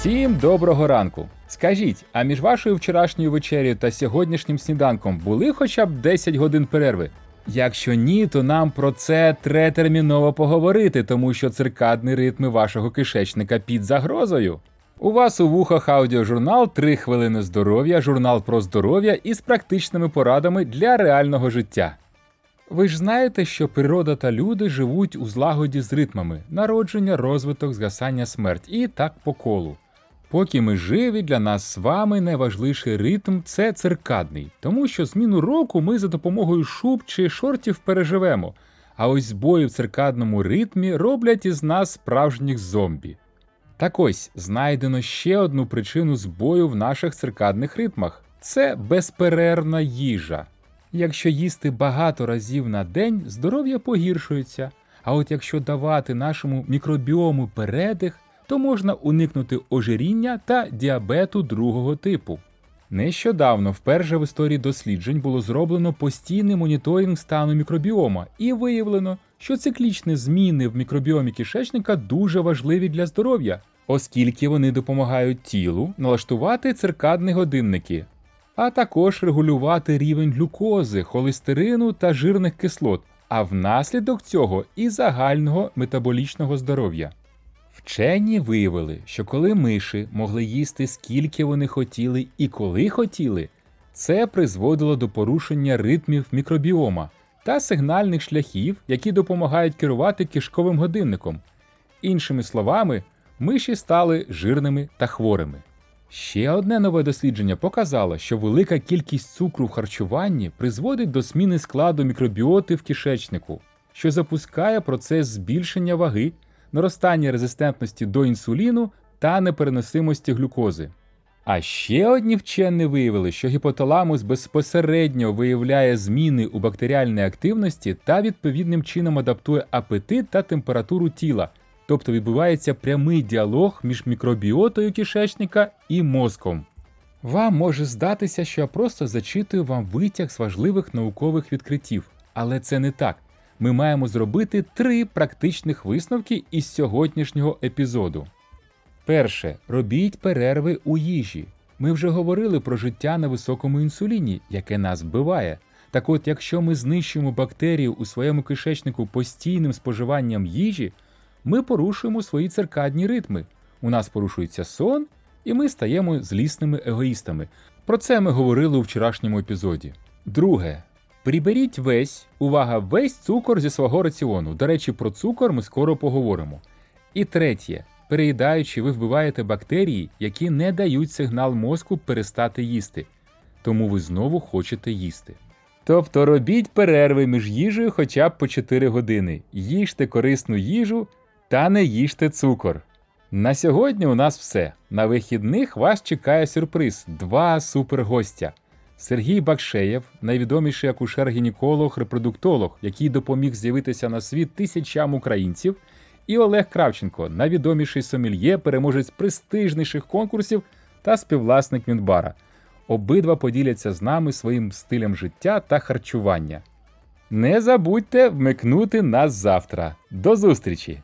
Всім доброго ранку! Скажіть, а між вашою вчорашньою вечерею та сьогоднішнім сніданком були хоча б 10 годин перерви? Якщо ні, то нам про це треба терміново поговорити, тому що циркадні ритми вашого кишечника під загрозою. У вас у вухах аудіожурнал «3 хвилини здоров'я, журнал про здоров'я із практичними порадами для реального життя. Ви ж знаєте, що природа та люди живуть у злагоді з ритмами народження, розвиток, згасання, смерть і так по колу. Поки ми живі, для нас з вами найважливіший ритм це циркадний, тому що зміну року ми за допомогою шуб чи шортів переживемо, а ось збої в циркадному ритмі роблять із нас справжніх зомбі. Так ось знайдено ще одну причину збою в наших циркадних ритмах це безперервна їжа. Якщо їсти багато разів на день, здоров'я погіршується. А от якщо давати нашому мікробіому передих, то можна уникнути ожиріння та діабету другого типу. Нещодавно вперше в історії досліджень було зроблено постійний моніторинг стану мікробіома, і виявлено, що циклічні зміни в мікробіомі кишечника дуже важливі для здоров'я, оскільки вони допомагають тілу налаштувати циркадні годинники, а також регулювати рівень глюкози, холестерину та жирних кислот, а внаслідок цього і загального метаболічного здоров'я. Вчені виявили, що коли миші могли їсти скільки вони хотіли і коли хотіли, це призводило до порушення ритмів мікробіома та сигнальних шляхів, які допомагають керувати кишковим годинником. Іншими словами, миші стали жирними та хворими. Ще одне нове дослідження показало, що велика кількість цукру в харчуванні призводить до зміни складу мікробіоти в кишечнику, що запускає процес збільшення ваги, наростання резистентності до інсуліну та непереносимості глюкози. А ще одні вчені виявили, що гіпоталамус безпосередньо виявляє зміни у бактеріальній активності та відповідним чином адаптує апетит та температуру тіла, тобто відбувається прямий діалог між мікробіотою кишечника і мозком. Вам може здатися, що я просто зачитую вам витяг з важливих наукових відкриттів, але це не так. Ми маємо зробити три практичних висновки із сьогоднішнього епізоду. Перше, робіть перерви у їжі. Ми вже говорили про життя на високому інсуліні, яке нас вбиває. Так от, якщо ми знищуємо бактерію у своєму кишечнику постійним споживанням їжі, ми порушуємо свої циркадні ритми. У нас порушується сон, і ми стаємо злісними егоїстами. Про це ми говорили у вчорашньому епізоді. Друге. Приберіть весь, увага, весь цукор зі свого раціону. До речі, про цукор ми скоро поговоримо. І третє. Переїдаючи, ви вбиваєте бактерії, які не дають сигнал мозку перестати їсти. Тому ви знову хочете їсти. Тобто робіть перерви між їжею хоча б по 4 години, їжте корисну їжу та не їжте цукор. На сьогодні у нас все. На вихідних вас чекає сюрприз: два супергостя. Сергій Бакшеєв, найвідоміший акушер-гінеколог, репродуктолог, який допоміг з'явитися на світ тисячам українців, і Олег Кравченко, найвідоміший сомельє, переможець престижніших конкурсів та співвласник Мінбара. Обидва поділяться з нами своїм стилем життя та харчування. Не забудьте вмикнути нас завтра. До зустрічі!